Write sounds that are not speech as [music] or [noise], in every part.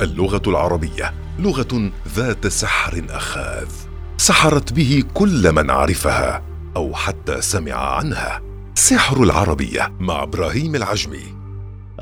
اللغة العربية لغة ذات سحر أخاذ سحرت به كل من عرفها أو حتى سمع عنها. سحر العربية مع إبراهيم العجمي.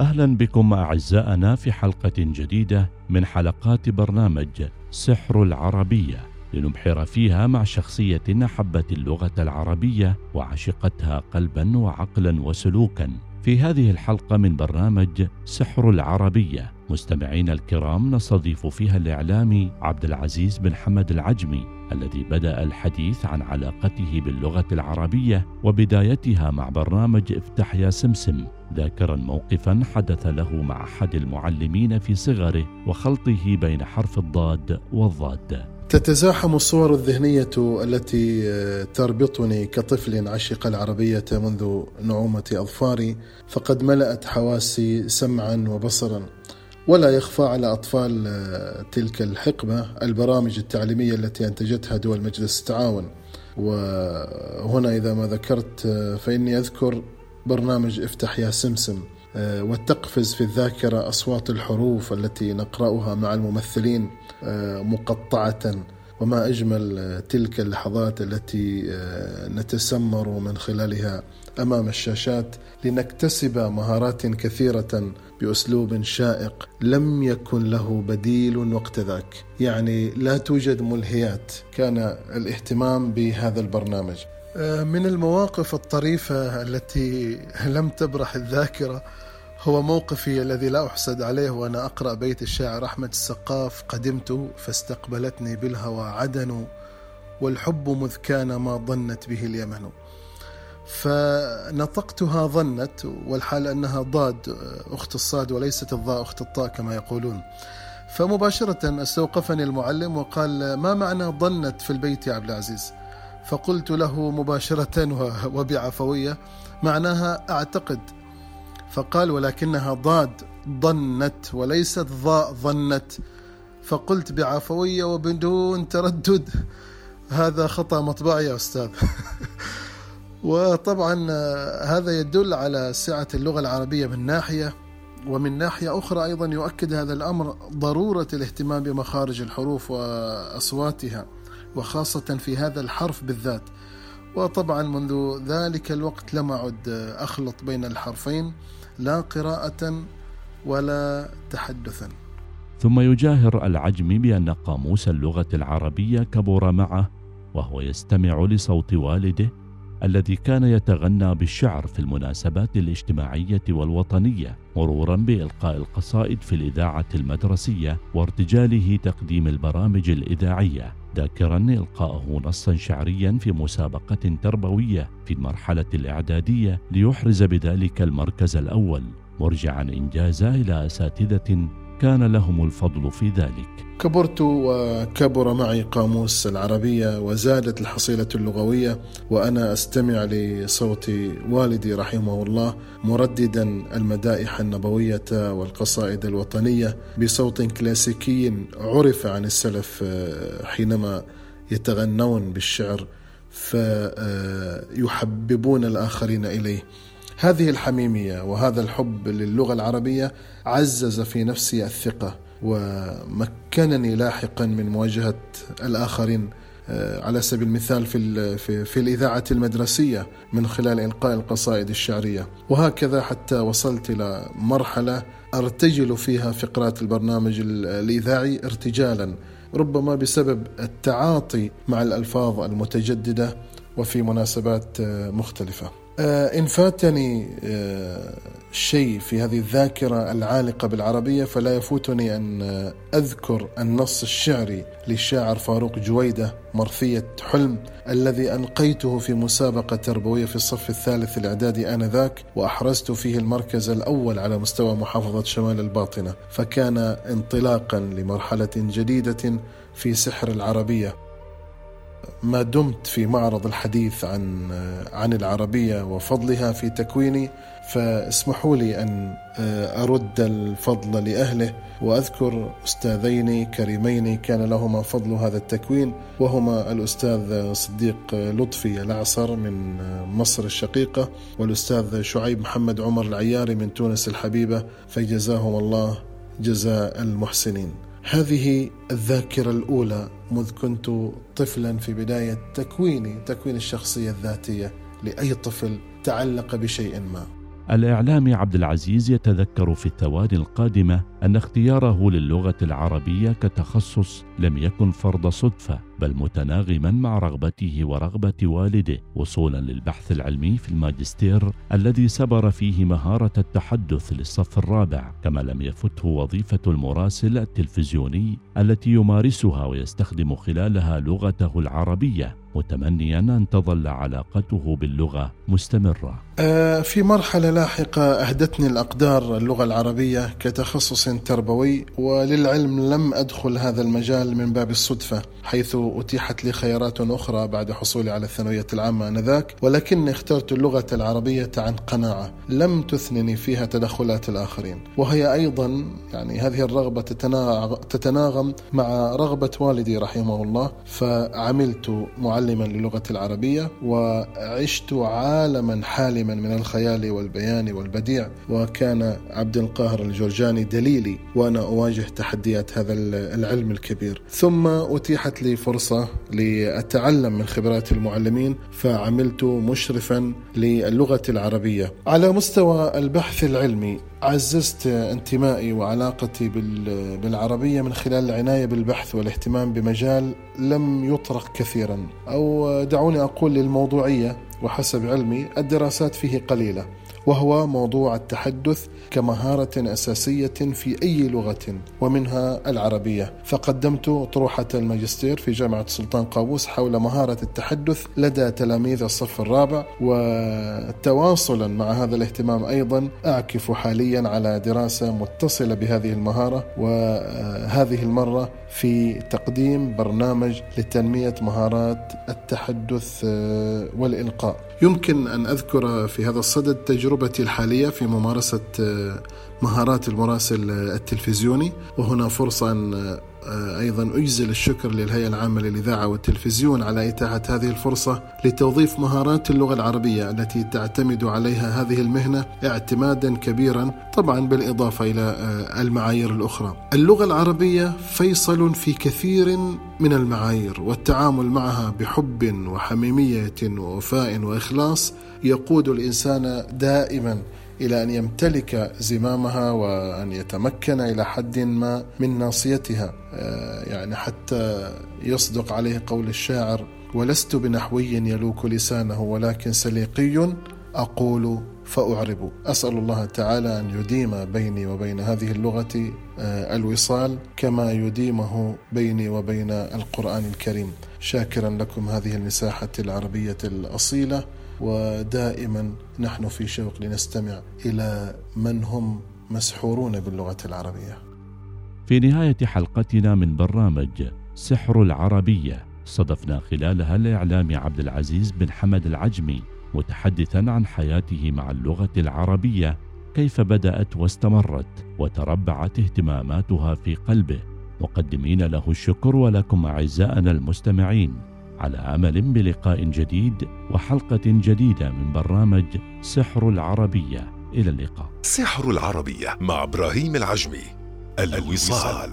أهلا بكم أعزائنا في حلقة جديدة من حلقات برنامج سحر العربية. لنبحر فيها مع شخصية أحبت اللغة العربية وعشقتها قلبا وعقلا وسلوكا. في هذه الحلقة من برنامج سحر العربية. مستمعينا الكرام نستضيف فيها الاعلامي عبد العزيز بن حمد العجمي الذي بدأ الحديث عن علاقته باللغة العربية وبدايتها مع برنامج افتح يا سمسم. ذاكرا موقفا حدث له مع أحد المعلمين في صغره وخلطه بين حرف الضاد والضاد. تتزاحم الصور الذهنية التي تربطني كطفل عشق العربية منذ نعومة أظفاري فقد ملأت حواسي سمعا وبصرا. ولا يخفى على أطفال تلك الحقبة البرامج التعليمية التي أنتجتها دول مجلس التعاون. وهنا إذا ما ذكرت فإني أذكر برنامج افتح يا سمسم. وتقفز في الذاكرة أصوات الحروف التي نقرأها مع الممثلين مقطعة وما أجمل تلك اللحظات التي نتسمر من خلالها أمام الشاشات لنكتسب مهارات كثيرة بأسلوب شائق لم يكن له بديل وقت ذاك. يعني لا توجد ملهيات. كان الاهتمام بهذا البرنامج. من المواقف الطريفة التي لم تبرح الذاكرة هو موقفي الذي لا أحسد عليه وأنا أقرأ بيت الشاعر أحمد السقاف قدمت فاستقبلتني بالهوى عدن والحب مذ كان ما ظنت به اليمن. فنطقتها ظنت والحال أنها ضاد أخت الصاد وليست الضاء أخت الطاء كما يقولون. فمباشرة استوقفني المعلم وقال ما معنى ظنت في البيت يا عبد العزيز؟ فقلت له مباشرة وبعفوية معناها أعتقد. فقال ولكنها ضاد ظنت وليست ضاء ظنت فقلت بعفوية وبدون تردد هذا خطأ مطبعي يا أستاذ. [laughs] وطبعا هذا يدل على سعة اللغة العربية من ناحية ومن ناحية أخرى أيضا يؤكد هذا الأمر ضرورة الاهتمام بمخارج الحروف وأصواتها. وخاصة في هذا الحرف بالذات. وطبعا منذ ذلك الوقت لم أعد أخلط بين الحرفين لا قراءة ولا تحدثا. ثم يجاهر العجم بأن قاموس اللغة العربية كبر معه وهو يستمع لصوت والده الذي كان يتغنى بالشعر في المناسبات الاجتماعية والوطنية مرورا بإلقاء القصائد في الإذاعة المدرسية وارتجاله تقديم البرامج الإذاعية. ذاكرا إلقاءه نصا شعريا في مسابقة تربوية في المرحلة الإعدادية ليحرز بذلك المركز الأول مرجعا إنجازه إلى أساتذة كان لهم الفضل في ذلك. كبرت وكبر معي قاموس العربية وزادت الحصيلة اللغوية وأنا أستمع لصوت والدي رحمه الله مرددا المدائح النبوية والقصائد الوطنية بصوت كلاسيكي عرف عن السلف حينما يتغنون بالشعر فيحببون الآخرين إليه. هذه الحميمية وهذا الحب للغة العربية عزز في نفسي الثقة ومكنني لاحقا من مواجهة الآخرين على سبيل المثال في في, في الإذاعة المدرسية من خلال القاء القصائد الشعرية. وهكذا حتى وصلت إلى مرحلة أرتجل فيها فقرات البرنامج الإذاعي ارتجالا ربما بسبب التعاطي مع الألفاظ المتجددة وفي مناسبات مختلفة. آه، إن فاتني آه، شيء في هذه الذاكرة العالقة بالعربية فلا يفوتني أن آه، أذكر النص الشعري للشاعر فاروق جويدة مرثية حلم الذي ألقيته في مسابقة تربوية في الصف الثالث الإعدادي آنذاك وأحرزت فيه المركز الأول على مستوى محافظة شمال الباطنة فكان انطلاقا لمرحلة جديدة في سحر العربية. ما دمت في معرض الحديث عن عن العربية وفضلها في تكويني فاسمحوا لي أن أرد الفضل لأهله وأذكر أستاذين كريمين كان لهما فضل هذا التكوين وهما الأستاذ صديق لطفي العصر من مصر الشقيقة والأستاذ شعيب محمد عمر العياري من تونس الحبيبة فجزاهم الله جزاء المحسنين. هذه الذاكرة الأولى مذ كنت طفلا في بداية تكويني تكوين الشخصية الذاتية لأي طفل تعلق بشيء ما. الإعلامي عبد العزيز يتذكر في الثواني القادمة أن اختياره للغة العربية كتخصص لم يكن فرض صدفة بل متناغما مع رغبته ورغبة والده وصولا للبحث العلمي في الماجستير الذي سبر فيه مهارة التحدث للصف الرابع كما لم يفته وظيفة المراسل التلفزيوني التي يمارسها ويستخدم خلالها لغته العربية متمنيا أن تظل علاقته باللغة مستمرة. آه، في مرحلة لاحقة أهدتني الأقدار اللغة العربية كتخصص تربوي وللعلم لم أدخل هذا المجال من باب الصدفة حيث أتيحت لي خيارات أخرى بعد حصولي على الثانوية العامة آنذاك ولكني اخترت اللغة العربية عن قناعة لم تثنني فيها تدخلات الآخرين. وهي أيضا يعني هذه الرغبة تتناغم مع رغبة والدي رحمه الله فعملت معلما للغة العربية وعشت عالما حالما من الخيال والبيان والبديع وكان عبد القاهر الجرجاني دليلي وأنا أواجه تحديات هذا العلم الكبير. ثم أتيحت لي فرصة لأتعلم من خبرات المعلمين فعملت مشرفا للغة العربية. على مستوى البحث العلمي عززت انتمائي وعلاقتي بالعربية من خلال العناية بالبحث والاهتمام بمجال لم يطرق كثيرا. أو دعوني أقول للموضوعية وحسب علمي الدراسات فيه قليلة. وهو موضوع التحدث كمهارة أساسية في أي لغة ومنها العربية. فقدمت طروحة الماجستير في جامعة سلطان قابوس حول مهارة التحدث لدى تلاميذ الصف الرابع وتواصلا مع هذا الاهتمام أيضا أعكف حاليا على دراسة متصلة بهذه المهارة وهذه المرة في تقديم برنامج لتنمية مهارات التحدث والإلقاء. يمكن أن أذكر في هذا الصدد تجربتي الحالية في ممارسة آه، مهارات المراسل التلفزيوني وهنا فرصة أن آه، أيضا أجزل الشكر للهيئة العامة للإذاعة والتلفزيون على إتاحة هذه الفرصة لتوظيف مهارات اللغة العربية التي تعتمد عليها هذه المهنة اعتمادا كبيرا طبعا بالإضافة إلى آه، المعايير الأخرى. اللغة العربية فيصل في كثير من المعايير والتعامل معها بحب وحميمية ووفاء وإخلاص يقود الإنسان دائما إلى أن يمتلك زمامها وأن يتمكن إلى حد ما من ناصيتها. آه، يعني حتى يصدق عليه قول الشاعر ولست بنحوي يلوك لسانه ولكن سليقي أقول فأعرب أسأل الله تعالى أن يديم بيني وبين هذه اللغة آه، الوصال كما يديمه بيني وبين القرآن الكريم. شاكرا لكم هذه المساحة العربية الأصيلة. ودائما نحن في شوق لنستمع إلى من هم مسحورون باللغة العربية. في نهاية حلقتنا من برنامج سحر العربية صدفنا خلالها الاعلامي عبد العزيز بن حمد العجمي متحدثا عن حياته مع اللغة العربية كيف بدأت واستمرت وتربعت اهتماماتها في قلبه مقدمين له الشكر ولكم أعزائنا المستمعين على أمل بلقاء جديد وحلقة جديدة من برنامج سحر العربية إلى اللقاء. سحر العربية مع إبراهيم العجمي الوصال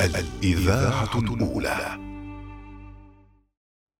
الإذاعة الأولى.